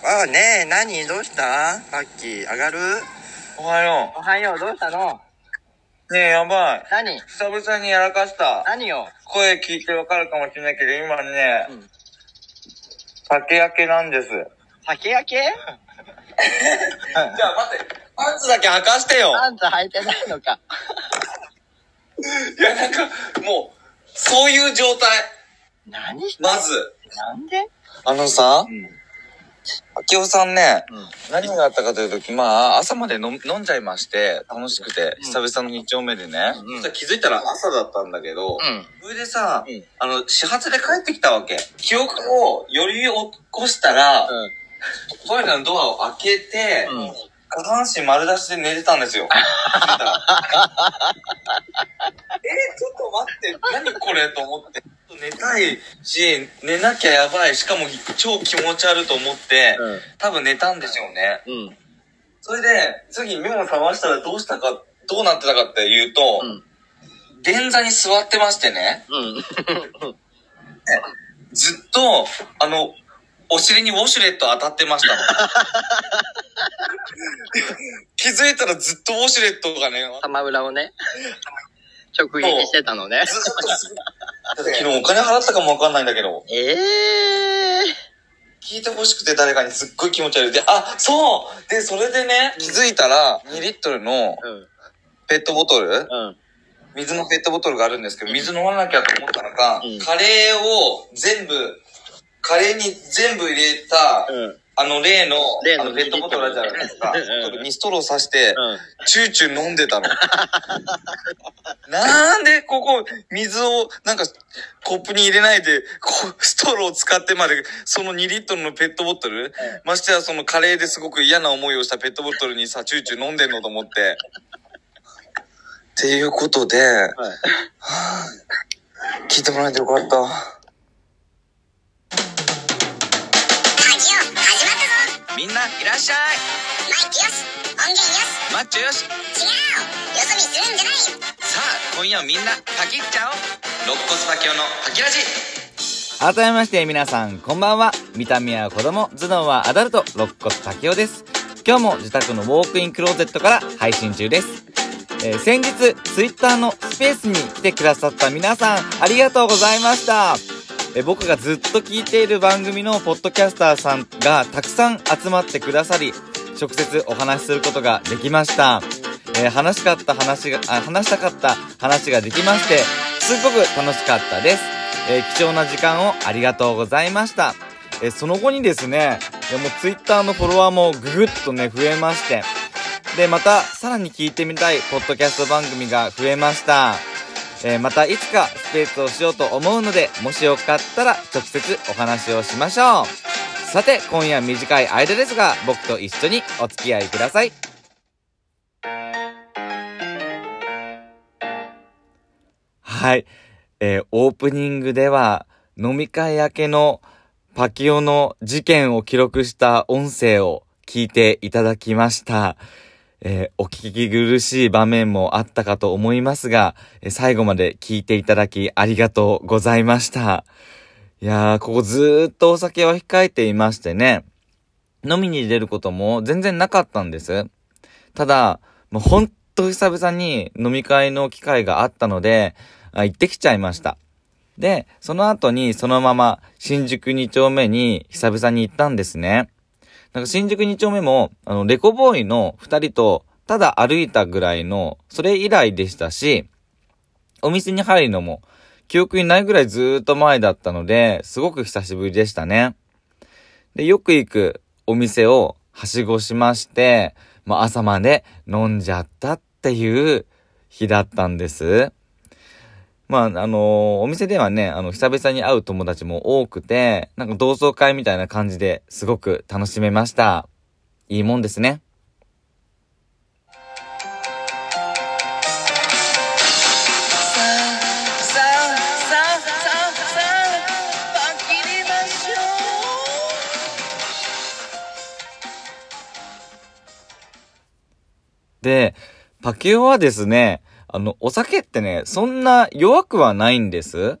ああ、ねえ、何？どうした？パッキー、上がる？おはよおはよう、どうしたの？う。ねえ、やばい。何？久々にやらかした。何よ声聞いてわかるかもしれないけど、今ね、うん酒焼けなんです。酒焼け？じゃあ待って、パンツだけ履かしてよパンツ履いてないのか。いや、なんか、もう、そういう状態。何まず。なんで？あのさ、うん。あきおさんね、うん。何があったかというと、まあ、朝まで飲飲んじゃいまして、楽しくて、うん久々の2丁目でね。うん気づいたら朝だったんだけど、うん。それでさ、うんあの、始発で帰ってきたわけ。記憶をより起こしたら、トイレのドアを開けて、うん。下半身丸出しで寝てたんですよ。えちょっと待って、何これと思って。寝たいし、寝なきゃやばい。しかも超気持ち悪いと思って、多分寝たんでしょうね。うん。それで、次目を覚ましたらどうしたか、どうなってたかっていうと、うん。便座に座ってましてね、うん。ずっと、あの、お尻にウォシュレット当たってましたの。気づいたらずっとウォシュレットがね、玉裏をね、直撃してたのね。ずっと、昨日お金払ったかもわかんないんだけど、ええ聞いてほしくて誰かにすっごい気持ち悪い。で、あ、そうで、それでね、気づいたら、2リットルの。ペットボトル？うん。水のペットボトルがあるんですけど、水飲まなきゃと思ったのか、うんカレーを全部、カレーに全部入れた、うん。あの例の、例のペットボトルあるじゃないですか。にストローさして、うん。チューチュー飲んでたの。なんでここ、水を、なんか、コップに入れないで、ストローを使ってまで、その2リットルのペットボトル、ましてやそのカレーですごく嫌な思いをしたペットボトルにさ、チューチュー飲んでんのと思って。っていうことで、はい。聞いてもらえてよかった。チョよし違うよそ見するんじゃないよさあ、今夜みんな、パキっちゃおう肋骨パキオのパキラジ改めまして皆さんこんばんは。見た目は子供、頭脳はアダルト、肋骨滝雄です。今日も自宅のウォークインクローゼットから配信中です。えー先日、ツイッターのスペースに来てくださった皆さん、ありがとうございました。えー僕がずっと聞いている番組のポッドキャスターさんがたくさん集まってくださり、直接お話しすることができました。えー話しかった話が、あ、話したかった話ができまして、すっごく楽しかったです。えー貴重な時間をありがとうございました。えーその後にですね、いやもうツイッターのフォロワーもぐぐっとね、増えまして、で、また、さらに聞いてみたい、ポッドキャスト番組が増えました。えーまた、いつかスペースをしようと思うので、もしよかったら、直接お話をしましょう。さて、今夜短い間ですが、僕と一緒にお付き合いください。はい。えーオープニングでは、飲み会明けのパキオの事件を記録した音声を聞いていただきました。えーお聞き苦しい場面もあったかと思いますが、えー最後まで聞いていただきありがとうございました。いやー、ここずーっとお酒を控えていましてね、飲みに出ることも全然なかったんです。ただ、もうほんと久々に飲み会の機会があったので、あ行ってきちゃいました。で、その後にそのまま新宿2丁目に久々に行ったんですね。なんか新宿2丁目も、あの、レコボーイの2人とただ歩いたぐらいの、それ以来でしたし、お店に入るのも記憶にないぐらいずっと前だったので、すごく久しぶりでしたね。で、よく行くお店をはしごしまして、まあ朝まで飲んじゃったっていう日だったんです。まあ、あのお店ではね、あの、久々に会う友達も多くて、なんか同窓会みたいな感じですごく楽しめました。いいもんですね。で、パキオはですね、あの、お酒ってね、そんな弱くはないんです。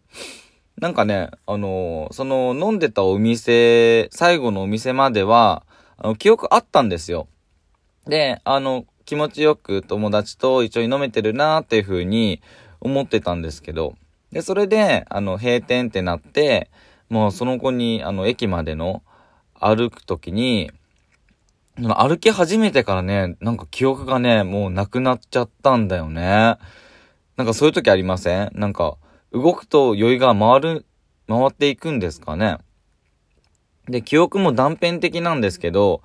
なんかね、あのーその飲んでたお店、最後のお店までは、あの、記憶あったんですよ。で、あの、気持ちよく友達と一緒に飲めてるなーっていう風に思ってたんですけど、で、それで、あの、閉店ってなって、もうその後に、あの、駅までの歩くときに、歩き始めてからね、なんか記憶がね、もうなくなっちゃったんだよね。なんかそういう時ありません？なんか、動くと酔いが回る、回っていくんですかね？で、記憶も断片的なんですけど、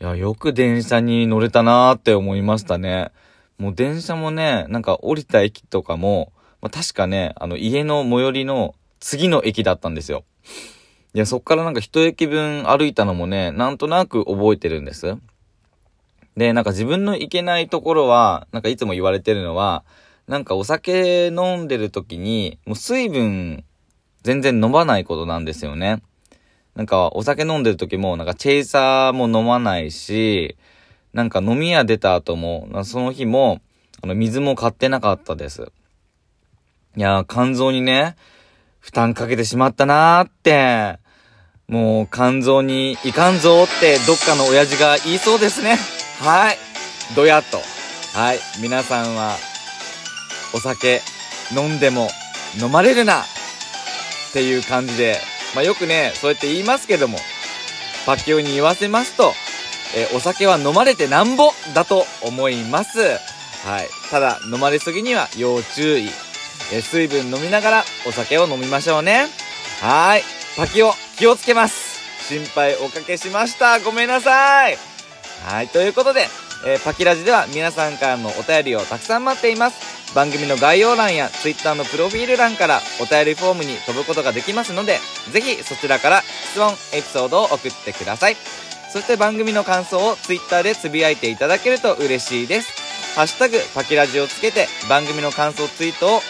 いや、よく電車に乗れたなーって思いましたね。もう電車もね、なんか降りた駅とかも、まあ、確かね、あの家の最寄りの次の駅だったんですよ。いや、そっからなんか一駅分歩いたのもね、なんとなく覚えてるんです。で、なんか自分の行けないところは、なんかいつも言われてるのは、なんかお酒飲んでる時に、もう水分全然飲まないことなんですよね。なんかお酒飲んでる時も、なんかチェイサーも飲まないし、なんか飲み屋出た後も、その日も、あの水も買ってなかったです。いや、肝臓にね、負担かけてしまったなーって、もう肝臓にいかんぞってどっかの親父が言いそうですね。はい。どやっと。はい。皆さんは、お酒飲んでも飲まれるなっていう感じで、まあよくね、そうやって言いますけども、パキオに言わせますと、えお酒は飲まれてなんぼだと思います。はい。ただ、飲まれすぎには要注意。え水分飲みながらお酒を飲みましょうね。はい。パキオ、気をつけます。心配おかけしました。ごめんなさい。はい。ということで、えーパキラジでは皆さんからのお便りをたくさん待っています。番組の概要欄や Twitter のプロフィール欄からお便りフォームに飛ぶことができますので、ぜひそちらから質問、エピソードを送ってください。そして番組の感想を Twitter でつぶやいていただけると嬉しいです。ハッシュタグパキラジをつけて番組の感想ツイートを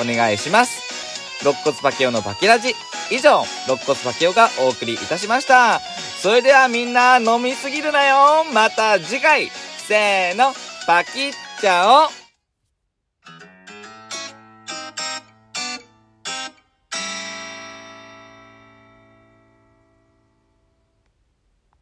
お願いします。肋骨パケオのパケラジ。以上、肋骨パケオがお送りいたしました。それではみんな飲みすぎるなよまた次回せーの、パキッチャオ